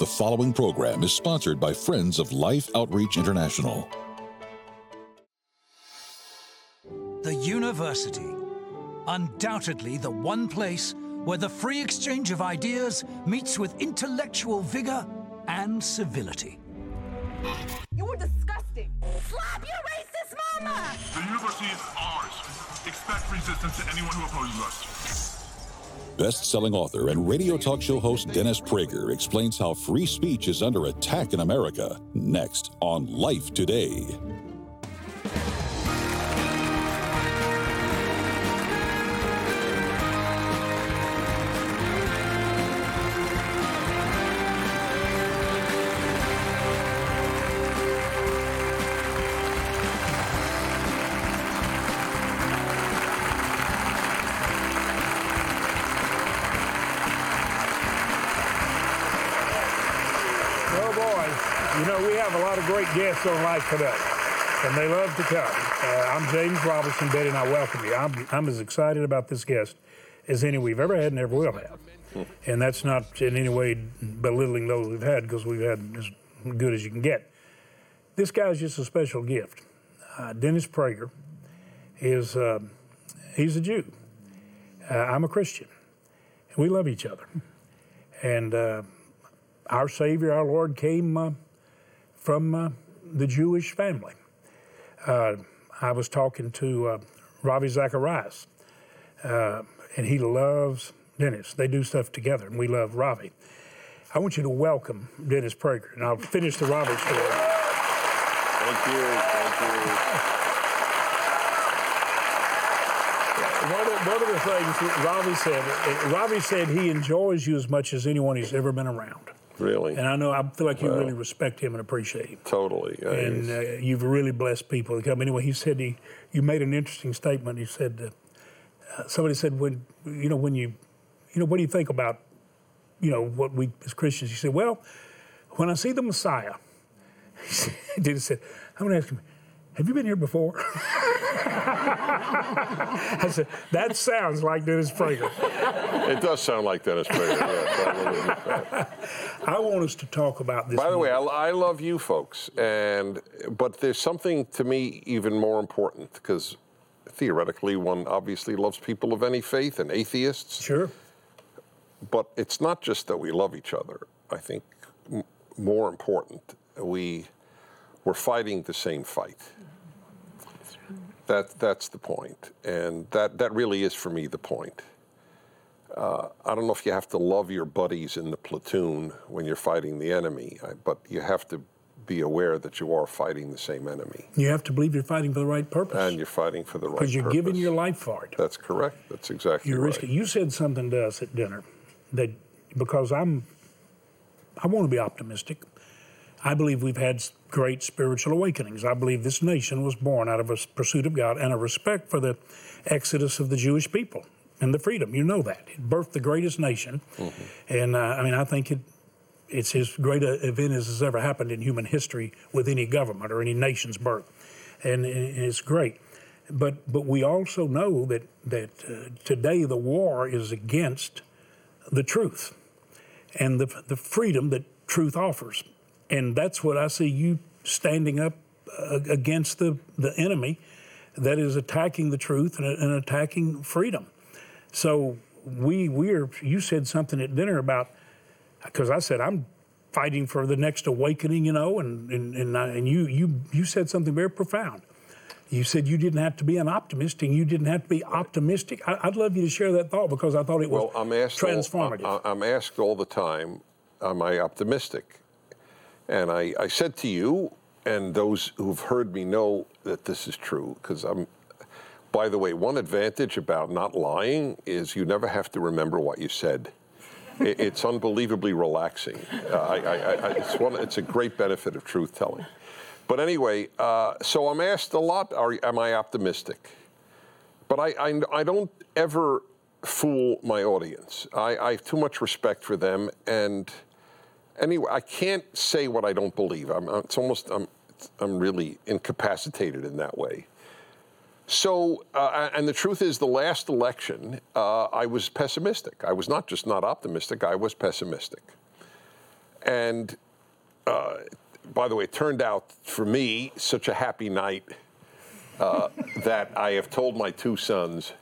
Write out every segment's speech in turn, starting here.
The following program is sponsored by Friends of Life Outreach International. The university. Undoubtedly the one place where the free exchange of ideas meets with intellectual vigor and civility. You were disgusting. Slap your racist mama! The university is ours. Expect resistance to anyone who opposes us. Best selling author and radio talk show host Dennis Prager explains how free speech is under attack in America. Next on Life Today. You know, we have a lot of great guests on Life Today, and they love to come. Uh, I'm James Robison, Betty, and I welcome you. I'm, I'm as excited about this guest as any we've ever had and ever will have. And that's not in any way belittling those we've had, because we've had as good as you can get. This guy's just a special gift. Uh, Dennis Prager is, uh, he's a Jew. Uh, I'm a Christian. We love each other. And uh, our Savior, our Lord, came uh, from uh, the Jewish family. Uh, I was talking to uh, Ravi Zacharias, uh, and he loves Dennis. They do stuff together, and we love Ravi. I want you to welcome Dennis Prager, and I'll finish the Ravi story. Thank you. Thank you. One of, one of the things Ravi said, Ravi said he enjoys you as much as anyone he's ever been around. Really? And I know, I feel like you really respect him and appreciate him. totally. And uh, you've really blessed people to come. Anyway, he said he, you made an interesting statement. He said, uh, uh, somebody said, when you know, when you, you know, what do you think about, you know, what we as Christians? He said, well, when I see the Messiah, he said, he said I'm going to ask him, have you been here before? I said, that sounds like Dennis Prager. It does sound like Dennis Prager. yes, I will admit that. I want us to talk about this. By the way, I. I love you folks, and but there's something to me even more important because theoretically, one obviously loves people of any faith and atheists. sure. But it's not just that we love each other. I think m- more important, we we're fighting the same fight. That that's the point, and that that really is for me the point. Uh, I don't know if you have to love your buddies in the platoon when you're fighting the enemy, but you have to be aware that you are fighting the same enemy, You have to believe you're fighting for the right purpose. and you're fighting for the right because you're purpose. giving your life for it. That's correct. That's exactly You're right. risking. You said something to us at dinner that because I'm, I want to be optimistic. I believe we've had great spiritual awakenings. I believe this nation was born out of a pursuit of God and a respect for the exodus of the Jewish people and the freedom. You know that it birthed the greatest nation, and uh, I mean I think it. It's as great a event as has ever happened in human history with any government or any nation's birth, and, and it's great. But but we also know that that uh, today the war is against the truth and the the freedom that truth offers, and that's what I see you standing up uh, against the the enemy that is attacking the truth and, and attacking freedom. So we we are. You said something at dinner about because I said I'm fighting for the next awakening, you know, and and and, I, and you you you said something very profound. You said you didn't have to be an optimist, and you didn't have to be optimistic. I, I'd love you to share that thought because I thought it was Well, I'm asked. all- transformative. I- I'm asked all the time, am I optimistic? And I, I said to you, and those who've heard me know that this is true, because I'm. By the way, one advantage about not lying is you never have to remember what you said. It's unbelievably relaxing. Uh, I, I, I, it's, one, it's a great benefit of truth telling. But anyway, uh, so I'm asked a lot, are, am I optimistic? But I, I, don't ever fool my audience. I, I have too much respect for them, and anyway, I can't say what I don't believe. I'm, it's almost I'm, I'm really incapacitated in that way. So, uh, and the truth is, the last election, uh, I was pessimistic. I was not just not optimistic; I was pessimistic. And uh, by the way, it turned out for me such a happy night uh, that I have told my two sons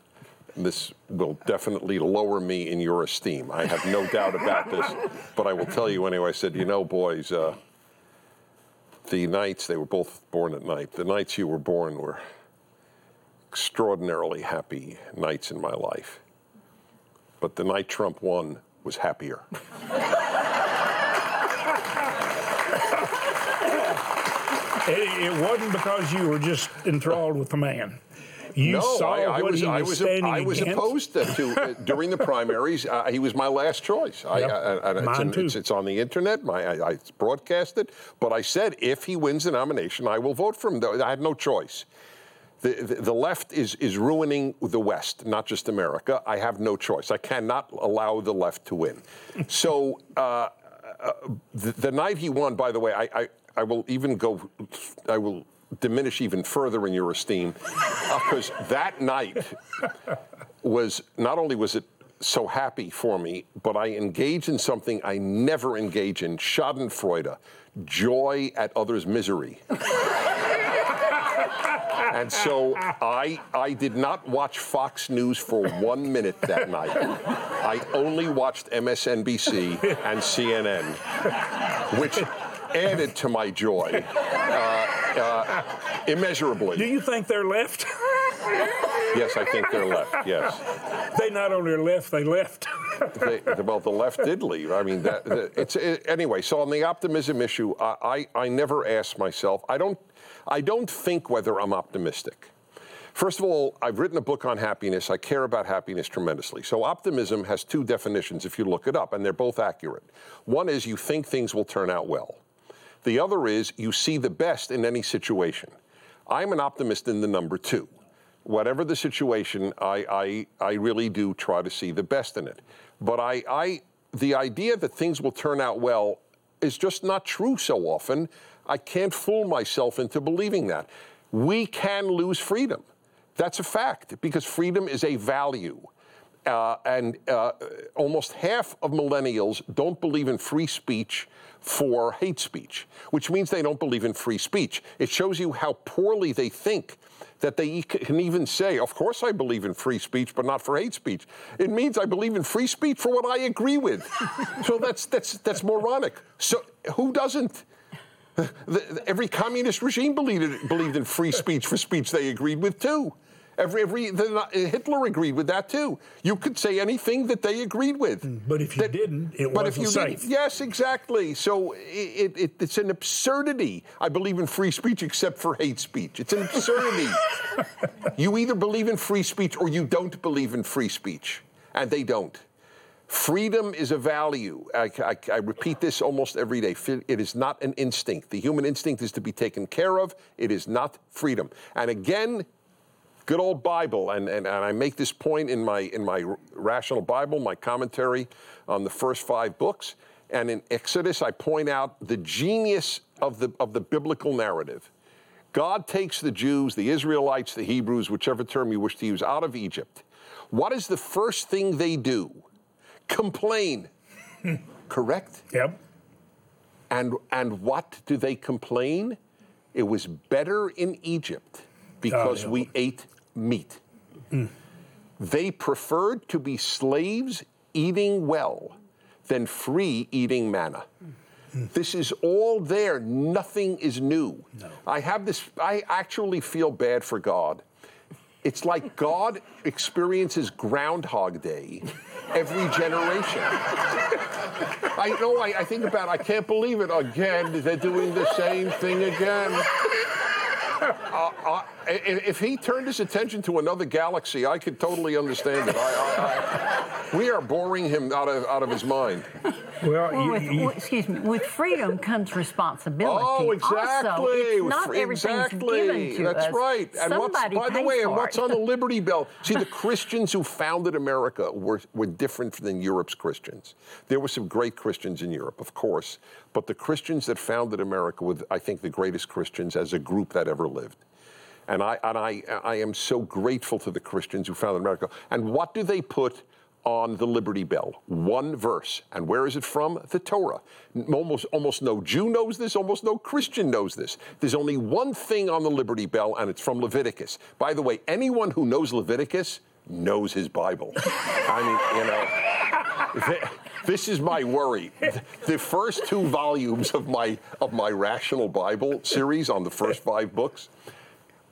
this will definitely lower me in your esteem. I have no doubt about this, but I will tell you anyway. I said, you know, boys, uh, the nights they were both born at night. The nights you were born were extraordinarily happy nights in my life. But the night Trump won was happier. It, it wasn't because you were just enthralled with the man. You no, saw I, I what was, he I was was, I was against. opposed to, to uh, during the primaries. Uh, he was my last choice. I, Yep. I, I, it's, Mine in- too. It's, it's on the internet. My, I, I broadcast it. But I said if he wins the nomination, I will vote for him. I had no choice. The, the, left is, is ruining the West, not just America. I have no choice. I cannot allow the left to win. So uh, uh, the, the night he won, by the way, I, I, I will even go, I will diminish even further in your esteem, because that night was not only was it so happy for me, but I engaged in something I never engage in: Schadenfreude, joy at others' misery. And so I, I did not watch Fox News for one minute that night. I only watched MSNBC and CNN, which added to my joy uh, uh, immeasurably. Do you think they're left? Yes, I think they're left. Yes, they not only are left, they left. they, well, the left did leave. I mean, that, that- it's it, anyway. So on the optimism issue, I, I I never ask myself. I don't I don't think whether I'm optimistic. First of all, I've written a book on happiness. I care about happiness tremendously. So optimism has two definitions if you look it up, and they're both accurate. One is you think things will turn out well. The other is you see the best in any situation. I'm an optimist in the number two. Whatever the situation, I, I, I really do try to see the best in it. But I, I, the idea that things will turn out well is just not true so often. I can't fool myself into believing that. We can lose freedom. That's a fact because freedom is a value. Uh, and uh, almost half of millennials don't believe in free speech for hate speech, which means they don't believe in free speech. It shows you how poorly they think that they can even say, Of course, I believe in free speech, but not for hate speech. It means I believe in free speech for what I agree with. so that's, that's, that's moronic. So who doesn't? Every communist regime believed, believed in free speech for speech they agreed with too. Every, every the, Hitler agreed with that too. You could say anything that they agreed with. Mm, but if you That- didn't, it but wasn't if you safe. Didn't, yes, exactly. So it, it, it's an absurdity. I believe in free speech except for hate speech. It's an absurdity. you either believe in free speech or you don't believe in free speech, and they don't. Freedom is a value. I, I- I repeat this almost every day. It is not an instinct. The human instinct is to be taken care of. It is not freedom. And again, good old Bible, and, and, and I make this point in my in my rational Bible, my commentary on the first five books, and in Exodus, I point out the genius of the of the biblical narrative. God takes the Jews, the Israelites, the Hebrews, whichever term you wish to use, out of Egypt. What is the first thing they do? Complain. Correct? Yep. And, and what do they complain? It was better in Egypt because oh, yeah. we ate meat. Hmm. They preferred to be slaves eating well than free eating manna. Hmm. This is all there. Nothing is new. I have this, I actually feel bad for God. It's like God experiences Groundhog Day every generation. I know, I, I think about, I can't believe it again. They're doing the same thing again. Uh, uh, if he turned his attention to another galaxy, I could totally understand it. I, I, we are boring him out of out of his mind. Well, Well, you, with, you- w- excuse me, with freedom comes responsibility. Oh, exactly. Also, it's not fr- everything's exactly. given to That's us. right. And Somebody what's, by the way, and what's on the Liberty Bell? See, the Christians who founded America were, were different than Europe's Christians. There were some great Christians in Europe, of course, but the Christians that founded America were, I think, the greatest Christians as a group that ever lived. And I, and I, I am so grateful to the Christians who founded America. And what do they put on the Liberty Bell. One verse. And where is it from? The Torah. Almost, almost no Jew knows this, almost no Christian knows this. There's only one thing on the Liberty Bell, and it's from Leviticus. By the way, anyone who knows Leviticus knows his Bible. I mean, you know. This is my worry. The first two volumes of my of my Rational Bible series on the first five books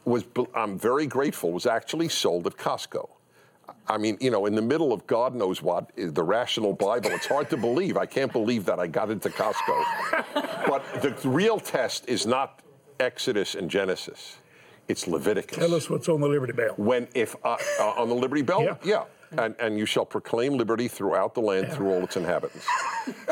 was I'm very grateful was actually sold at Costco. I mean, you know, in the middle of God knows what, the rational Bible, it's hard to believe. I can't believe that I got into Costco. but the real test is not Exodus and Genesis. It's Leviticus. Tell us what's on the Liberty Bell. When, if, uh, uh, on the Liberty Bell? Yeah. yeah. And, and you shall proclaim liberty throughout the land through all its inhabitants.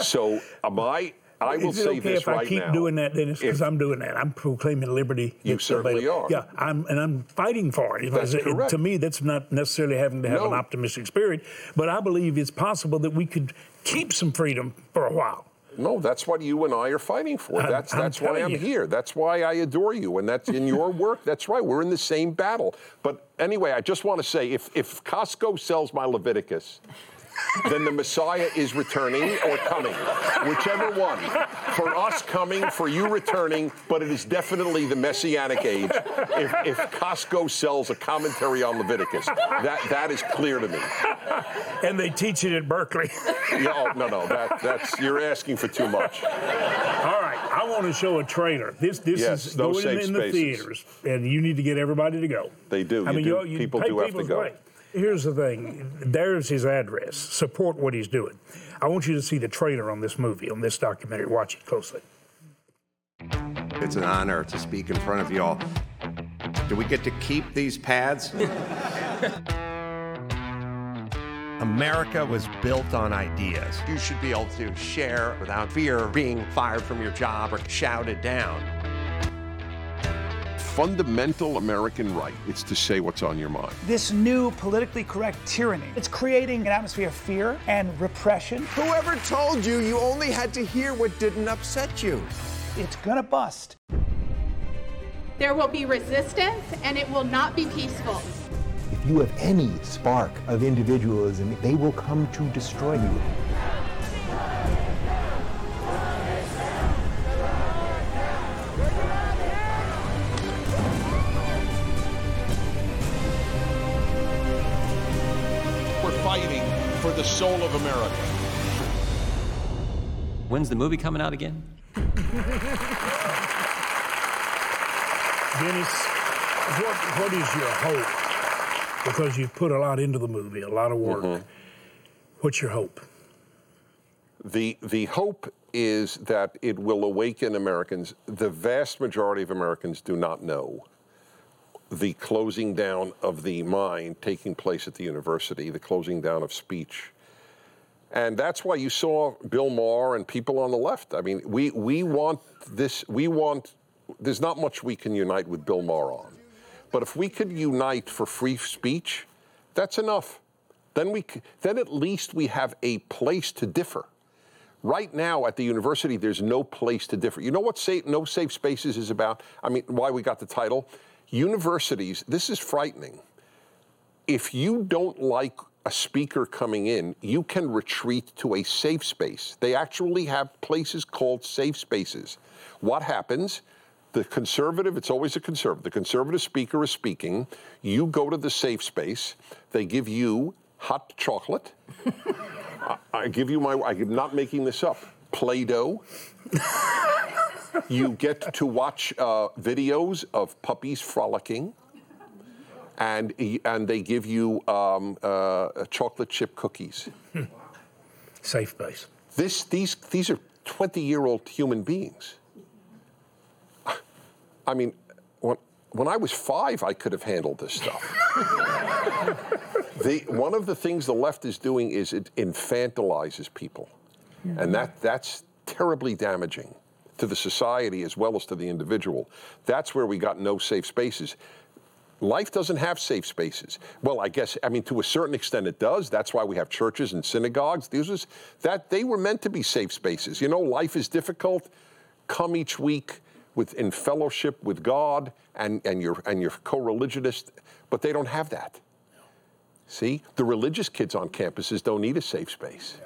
So, am I I will Is it say okay this if right I keep now. doing that, Dennis? Because I'm doing that. I'm proclaiming liberty. You certainly are. Yeah, I'm, and I'm fighting for it. That's It- correct. To me, that's not necessarily having to have an optimistic spirit, but I believe it's possible that we could keep some freedom for a while. No, that's what you and I are fighting for. I'm- that's I'm that's why I'm you. here. That's why I adore you, and that's in your work. That's right. We're in the same battle. But anyway, I just want to say, if if Costco sells my Leviticus. Then the Messiah is returning or coming, whichever one. For us coming, for you returning, but it is definitely the Messianic age. If, if Costco sells a commentary on Leviticus, that that is clear to me. And they teach it at Berkeley. Yeah, oh, no, no, that, that's you're asking for too much. All right, I want to show a trailer. This this Yes, is no going safe in the theaters, and you need to get everybody to go. They do. I You mean, do. you, you People do have to go. Here's the thing. There's his address. Support what he's doing. I want you to see the trailer on this movie, on this documentary. Watch it closely. It's an honor to speak in front of you all. Do we get to keep these pads? America was built on ideas. You should be able to share without fear of being fired from your job or shouted down. Fundamental American right. It's to say what's on your mind. this new politically correct tyranny. It's creating an atmosphere of fear and repression. Whoever told you you only had to hear what didn't upset you? It's gonna bust. There will be resistance and it will not be peaceful. If you have any spark of individualism, they will come to destroy you. The soul of America. When's the movie coming out again? Dennis, what, what is your hope? Because you've put a lot into the movie, a lot of work. Mm-hmm. What's your hope? The the hope is that it will awaken Americans. The vast majority of Americans do not know the closing down of the mind taking place at the university, the closing down of speech. And that's why you saw Bill Maher and people on the left. I mean, we, we want this, we want, there's not much we can unite with Bill Maher on. But if we could unite for free speech, that's enough. Then, we, then at least we have a place to differ. Right now at the university, there's no place to differ. You know what safe, No Safe Spaces is about? I mean, why we got the title? Universities, this is frightening. If you don't like a speaker coming in, you can retreat to a safe space. They actually have places called safe spaces. What happens? The conservative, it's always a conservative. The conservative speaker is speaking. You go to the safe space. They give you hot chocolate. I, I give you my, I'm not making this up, Play Doh. you get to watch uh, videos of puppies frolicking. And, and they give you um, uh, chocolate chip cookies. Safe space. This, these, these are 20 year old human beings. I mean, when, when I was five, I could have handled this stuff. the, one of the things the left is doing is it infantilizes people. And that, that's terribly damaging to the society as well as to the individual. That's where we got no safe spaces. Life doesn't have safe spaces. Well, I guess I mean to a certain extent it does. That's why we have churches and synagogues. These was that they were meant to be safe spaces. You know, life is difficult. Come each week with in fellowship with God and and your and your co-religionist, but they don't have that. See, the religious kids on campuses don't need a safe space.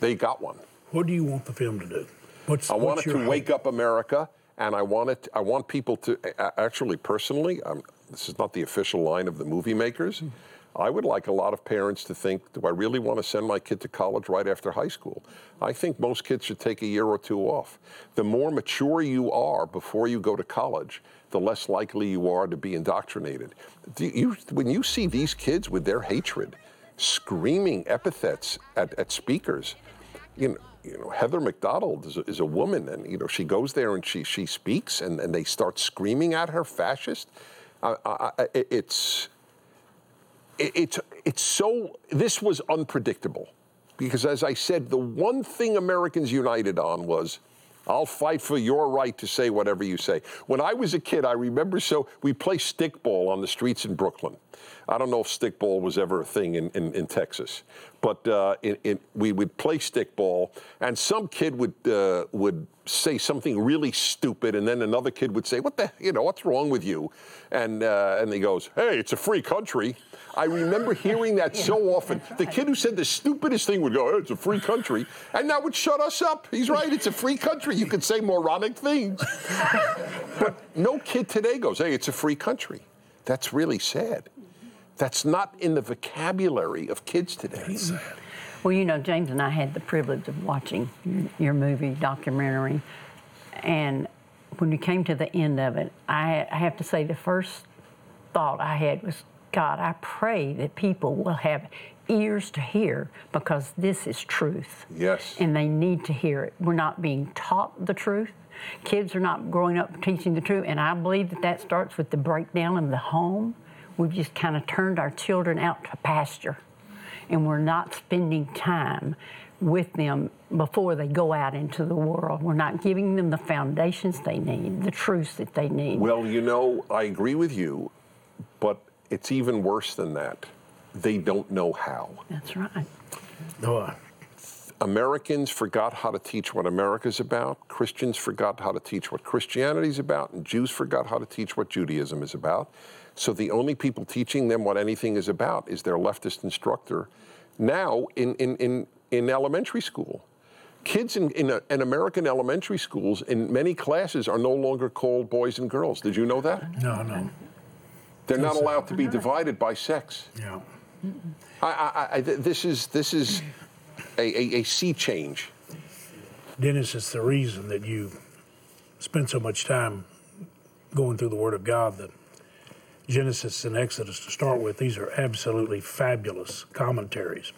They got one. What do you want the film to do? What's, I want it to hope? wake up America, and I want it. I want people to actually, personally, um, this is not the official line of the movie makers. Mm-hmm. I would like a lot of parents to think, do I really want to send my kid to college right after high school? I think most kids should take a year or two off. The more mature you are before you go to college, the less likely you are to be indoctrinated. Do you, when you see these kids with their hatred, screaming epithets at, at speakers, you know, you know, Heather Mac Donald is a, is a woman, and you know she goes there and she she speaks, and, and they start screaming at her, fascist. I, I, it's it- it's it's so this was unpredictable because as I said, the one thing Americans united on was. I'll fight for your right to say whatever you say. When I was a kid, I remember so we play stickball on the streets in Brooklyn. I don't know if stickball was ever a thing in, in, in Texas, but uh, in, we would play stickball, and some kid would uh, would say something really stupid, and then another kid would say, "What the, you know, what's wrong with you?" And uh, and he goes, "Hey, it's a free country." I remember hearing that so often. The kid who said the stupidest thing would go, "Hey, "It's a free country," and that would shut us up. He's right. It's a free country. You can say moronic things, but no kid today goes, "Hey, it's a free country." That's really sad. That's not in the vocabulary of kids today. Well, you know, James and I had the privilege of watching your movie documentary, and when we came to the end of it, I, I have to say the first thought I had was, God, I pray that people will have ears to hear because this is truth. Yes. And they need to hear it. We're not being taught the truth. Kids are not growing up teaching the truth, and I believe that that starts with the breakdown of the home. We've just kind of turned our children out to pasture and we're not spending time with them before they go out into the world. We're not giving them the foundations they need, the truths that they need. Well, you know, I agree with you, but it's even worse than that. They don't know how. That's right. No, Americans forgot how to teach what America's about. Christians forgot how to teach what Christianity's about, and Jews forgot how to teach what Judaism is about. So the only people teaching them what anything is about is their leftist instructor now in, in, in, in elementary school. Kids in, in, a, in American elementary schools, in many classes, are no longer called boys and girls. Did you know that? no, no. They're not allowed to be divided by sex. Yeah. I, I, I, this is this is a, a, a sea change. Dennis, it's the reason that you spend so much time going through the Word of God that Genesis and Exodus to start with, these are absolutely fabulous commentaries.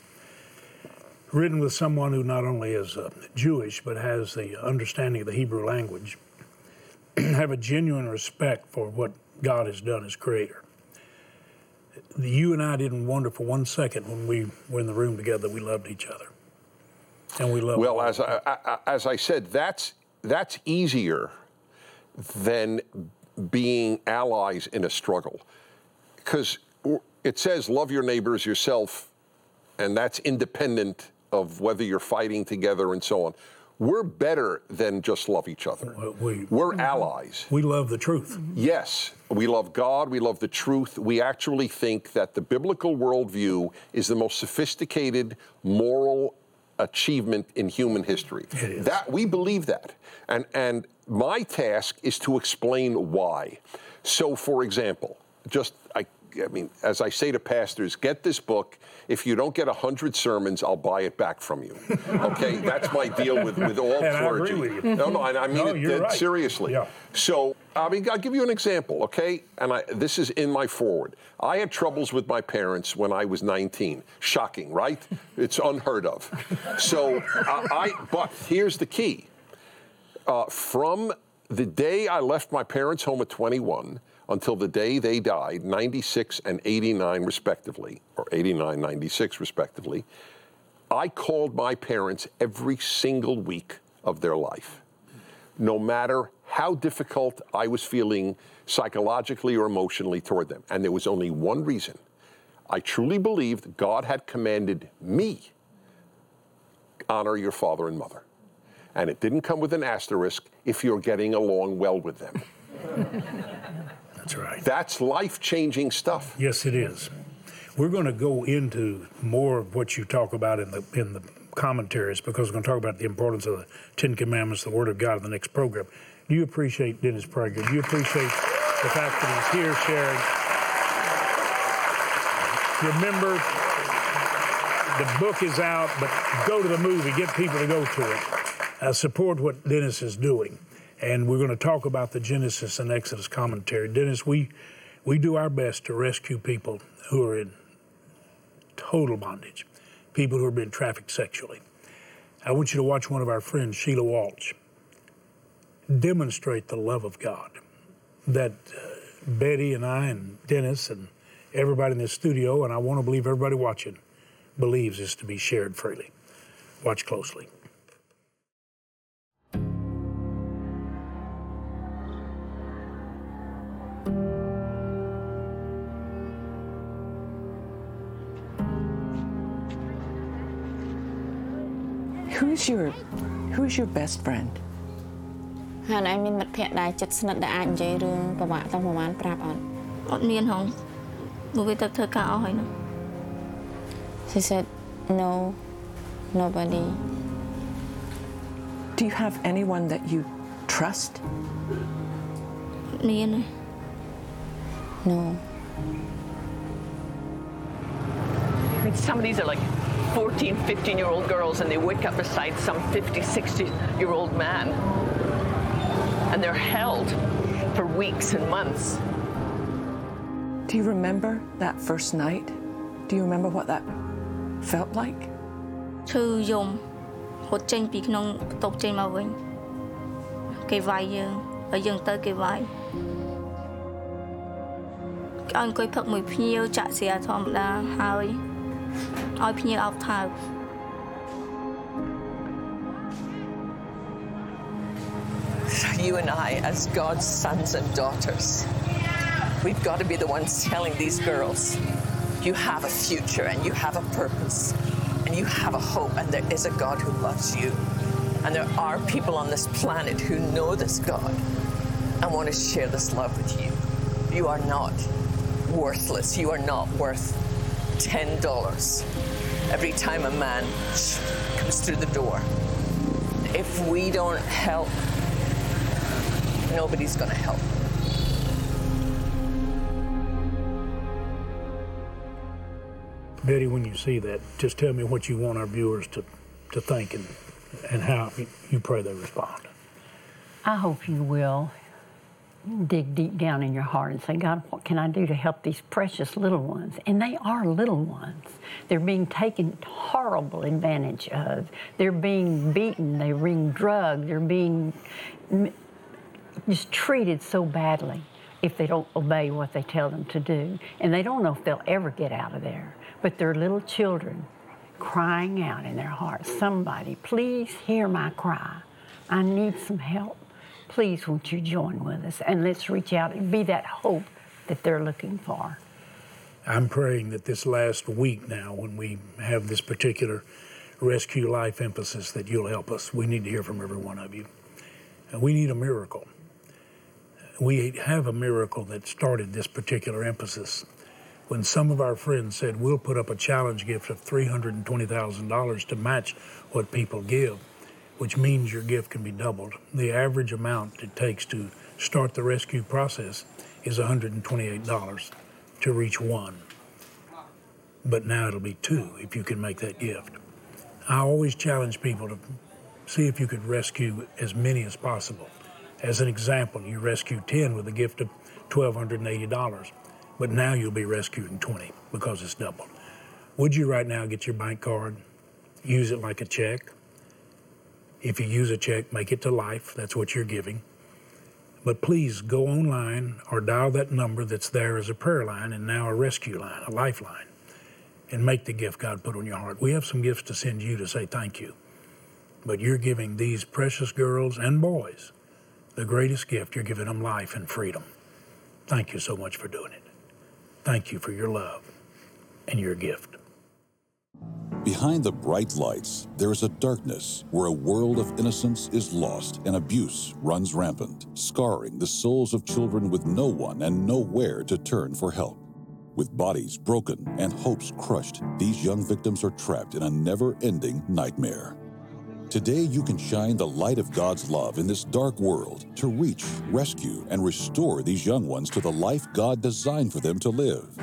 Written with someone who not only is uh, Jewish but has the understanding of the Hebrew language, have a genuine respect for what God has done as Creator. You and I didn't wonder for one second when we were in the room together that we loved each other. And we love Well, as I, I, as I said, that's that's easier than being allies in a struggle, because it says love your neighbors yourself, and that's independent of whether you're fighting together and so on. We're better than just love each other. we, We're allies. we love the truth. Yes, we love God, we love the truth. We actually think that the biblical worldview is the most sophisticated moral achievement in human history. That we believe that. And and my task is to explain why. So for example, just I I mean, as I say to pastors, get this book. If you don't get a hundred sermons, I'll buy it back from you. Okay, that's my deal with, with all And I agree clergy. with you. No, no, I, I mean No, it right. seriously. Yeah. So, I mean, I'll give you an example, okay? And I, this is in my forward. I had troubles with my parents when I was 19. Shocking, right? It's unheard of. So, uh, I. But here's the key. Uh, from the day I left my parents' home at 21 until the day they died, 96 and 89 respectively, or 89, 96 respectively, I called my parents every single week of their life no matter how difficult I was feeling psychologically or emotionally toward them. And there was only one reason. I truly believed God had commanded me honor your father and mother. And it didn't come with an asterisk if you're getting along well with them. That's right. That's life changing stuff. Yes, it is. we're going to go into more of what you talk about in the in the commentaries because we're going to talk about the importance of the Ten Commandments, the Word of God, in the next program. Do you appreciate Dennis Prager? Do you appreciate the fact that he's here sharing? Remember, the book is out, but go to the movie, get people to go to it. Uh, support what Dennis is doing. And we're going to talk about the Genesis and Exodus commentary. Dennis, we, we do our best to rescue people who are in total bondage, people who are being trafficked sexually. I want you to watch one of our friends, Sheila Walsh, demonstrate the love of God that uh, Betty and I and Dennis and everybody in this studio, and I want to believe everybody watching, believes is to be shared freely. Watch closely. Who's your Who's your best friend? ហើយឯងមានមិត្តភ័ក្តិដែលចិត្តស្និទ្ធដែលអាចនិយាយរឿងពិបាកទៅប្រហែលប្រាប់អត់អត់មានហងមកវាទៅធ្វើការអស់ហើយនោះ She said no nobody Do you have anyone that you trust? មាន No I mean, some of these are like 14, 15 year old girls and they wake up beside some 50, 60 year old man. And they're held for weeks and months. Do you remember that first night? Do you remember what that felt like? ឈឺយំហត់ចេញពីក្នុងបន្ទប់ចេញមកវិញគេវាយយើងហើយយើងទៅគេវាយគេឲ្យអង្គុយផឹកមួយភ្ញៀវចាក់ស្រាធម្មតាហើយ ឲ្យភ្ញៀវអោបថើប You and I, as God's sons and daughters, we've got to be the ones telling these girls you have a future and you have a purpose and you have a hope and there is a God who loves you. And there are people on this planet who know this God and want to share this love with you. You are not worthless. You are not worth $10 every time a man comes through the door. If we don't help, nobody's going to help. Betty, when you see that, just tell me what you want our viewers to, to think and, and how you pray they respond. I hope you will dig deep down in your heart and say, God, what can I do to help these precious little ones? And they are little ones. They're being taken horrible advantage of. They're being beaten. They're being drugged. They're being just treated so badly if they don't obey what they tell them to do. And they don't know if they'll ever get out of there. But they're little children crying out in their hearts, somebody, please hear my cry. I need some help. Please, won't you join with us? And let's reach out and be that hope that they're looking for. I'm praying that this last week now, when we have this particular rescue life emphasis, that you'll help us. We need to hear from every one of you. We need a miracle. We have a miracle that started this particular emphasis when some of our friends said, We'll put up a challenge gift of $320,000 to match what people give, which means your gift can be doubled. The average amount it takes to start the rescue process is $128 to reach one. But now it'll be two if you can make that gift. I always challenge people to see if you could rescue as many as possible. As an example, you rescue 10 with a gift of $1,280, but now you'll be rescuing 20 because it's doubled. Would you right now get your bank card, use it like a check? If you use a check, make it to life. That's what you're giving. But please go online or dial that number that's there as a prayer line and now a rescue line, a lifeline, and make the gift God put on your heart. We have some gifts to send you to say thank you. But you're giving these precious girls and boys the greatest gift. You're giving them life and freedom. Thank you so much for doing it. Thank you for your love and your gift. Behind the bright lights, there is a darkness where a world of innocence is lost and abuse runs rampant, scarring the souls of children with no one and nowhere to turn for help. With bodies broken and hopes crushed, these young victims are trapped in a never ending nightmare. Today, you can shine the light of God's love in this dark world to reach, rescue, and restore these young ones to the life God designed for them to live.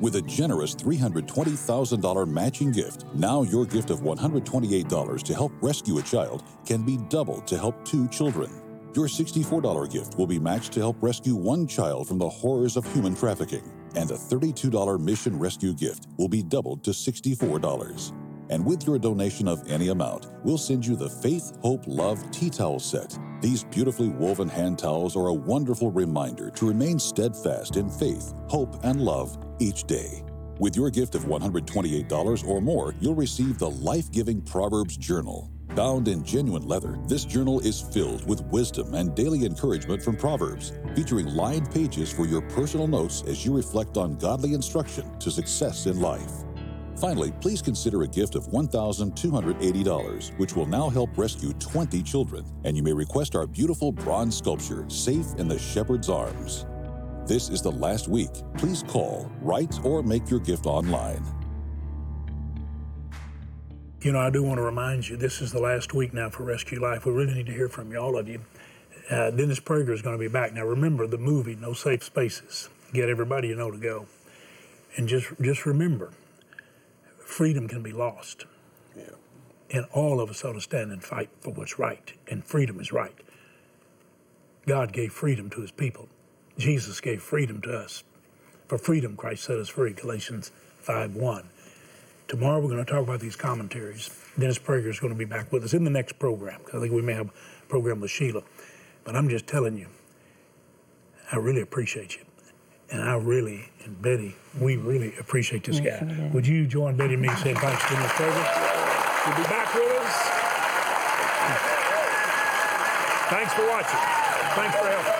With a generous $320,000 matching gift, now your gift of $128 to help rescue a child can be doubled to help two children. Your $64 gift will be matched to help rescue one child from the horrors of human trafficking, and a $32 mission rescue gift will be doubled to $64. And with your donation of any amount, we'll send you the Faith, Hope, Love tea towel set. These beautifully woven hand towels are a wonderful reminder to remain steadfast in faith, hope, and love each day. With your gift of $128 or more, you'll receive the life giving Proverbs Journal. Bound in genuine leather, this journal is filled with wisdom and daily encouragement from Proverbs, featuring lined pages for your personal notes as you reflect on godly instruction to success in life. Finally, please consider a gift of $1,280, which will now help rescue 20 children, and you may request our beautiful bronze sculpture, Safe in the Shepherd's Arms. This is the last week. Please call, write, or make your gift online. You know, I do want to remind you, this is the last week now for Rescue Life. We really need to hear from you, all of you. Uh, Dennis Prager is going to be back. Now, remember the movie, No Safe Spaces. Get everybody you know to go. And just, just remember, freedom can be lost. Yeah. And all of us ought to stand and fight for what's right. And freedom is right. God gave freedom to his people. Jesus gave freedom to us. For freedom, Christ set us free, Galatians 5 1. Tomorrow we're going to talk about these commentaries. Dennis Prager is going to be back with us in the next program. I think we may have a program with Sheila. But I'm just telling you, I really appreciate you. And I really, and Betty, we really appreciate this Yes, guy. Would you join Betty and me saying thanks to Dennis Prager? You'll be back with us. Thanks for watching. Thanks for helping.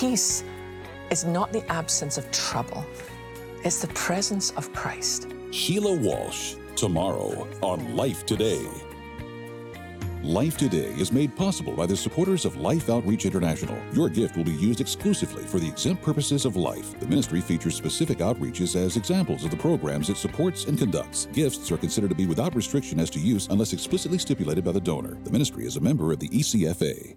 Peace is not the absence of trouble, it's the presence of Christ. Sheila Walsh, tomorrow on Life Today. Life Today is made possible by the supporters of Life Outreach International. Your gift will be used exclusively for the exempt purposes of life. The ministry features specific outreaches as examples of the programs it supports and conducts. Gifts are considered to be without restriction as to use unless explicitly stipulated by the donor. The ministry is a member of the ECFA.